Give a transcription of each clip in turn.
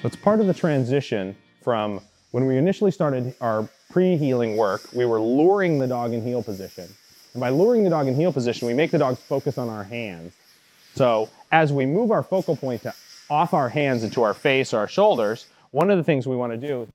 So it's part of the transition from when we initially started our pre-heeling work, we were luring the dog in heel position. And by luring the dog in heel position, we make the dog focus on our hands. So as we move our focal point to off our hands into our face or our shoulders, one of the things we want to do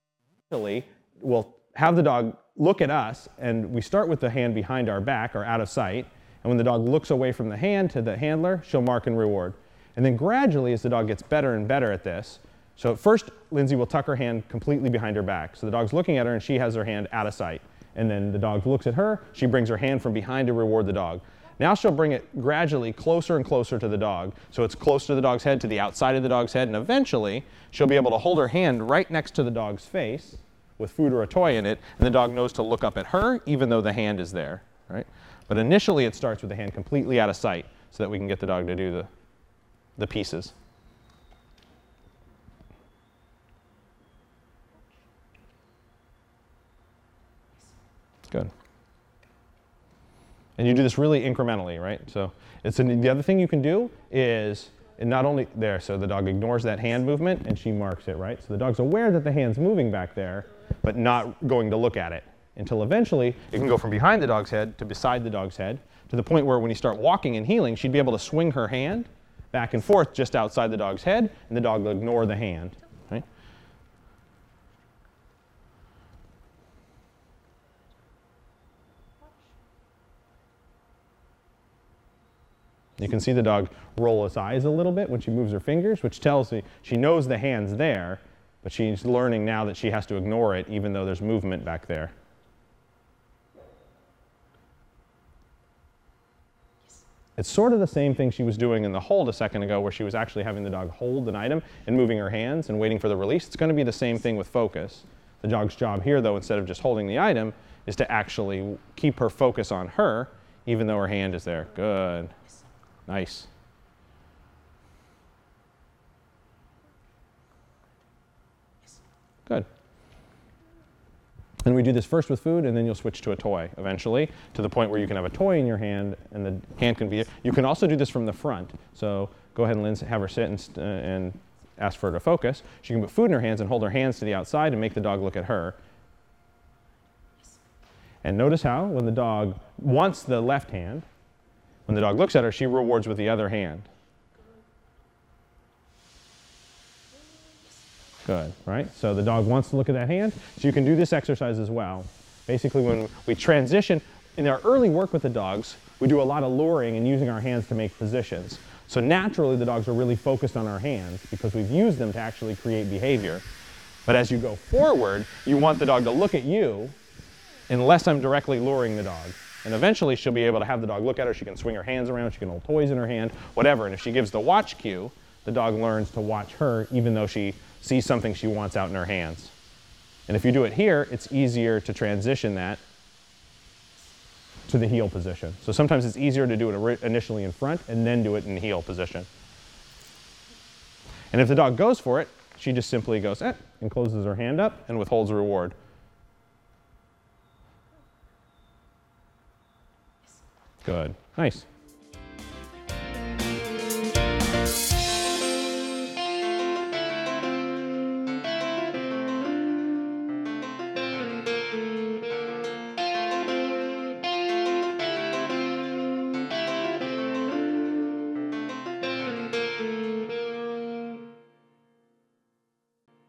initially, we'll have the dog look at us, and we start with the hand behind our back or out of sight. And when the dog looks away from the hand to the handler, she'll mark and reward. And then gradually, as the dog gets better and better at this, so at first, Lindsay will tuck her hand completely behind her back. So the dog's looking at her and she has her hand out of sight. And then the dog looks at her, she brings her hand from behind to reward the dog. Now she'll bring it gradually closer and closer to the dog. So it's close to the dog's head, to the outside of the dog's head, and eventually she'll be able to hold her hand right next to the dog's face with food or a toy in it, and the dog knows to look up at her even though the hand is there, right? But initially it starts with the hand completely out of sight so that we can get the dog to do the, the pieces. Good. And you do this really incrementally, right? So it's an, the other thing you can do is not only there, so the dog ignores that hand movement and she marks it, right? So the dog's aware that the hand's moving back there, but not going to look at it until eventually it can go from behind the dog's head to beside the dog's head to the point where when you start walking and heeling, she'd be able to swing her hand back and forth just outside the dog's head and the dog will ignore the hand. You can see the dog roll its eyes a little bit when she moves her fingers, which tells me she knows the hand's there, but she's learning now that she has to ignore it even though there's movement back there. It's sort of the same thing she was doing in the hold a second ago where she was actually having the dog hold an item and moving her hands and waiting for the release. It's going to be the same thing with focus. The dog's job here, though, instead of just holding the item, is to actually keep her focus on her even though her hand is there. Good. Nice. Good. And we do this first with food, and then you'll switch to a toy eventually, to the point where you can have a toy in your hand, and the hand can be. You can also do this from the front. So go ahead and Lindsay, have her sit and, uh, and ask for her to focus. She can put food in her hands and hold her hands to the outside and make the dog look at her. And notice how, when the dog wants the left hand, when the dog looks at her, she rewards with the other hand. Good, right? So the dog wants to look at that hand. So you can do this exercise as well. Basically, when we transition, in our early work with the dogs, we do a lot of luring and using our hands to make positions. So naturally, the dogs are really focused on our hands because we've used them to actually create behavior. But as you go forward, you want the dog to look at you unless I'm directly luring the dog. And eventually she'll be able to have the dog look at her. She can swing her hands around. She can hold toys in her hand, whatever. And if she gives the watch cue, the dog learns to watch her even though she sees something she wants out in her hands. And if you do it here, it's easier to transition that to the heel position. So sometimes it's easier to do it initially in front and then do it in heel position. And if the dog goes for it, she just simply goes eh, and closes her hand up and withholds a reward. Good. Nice.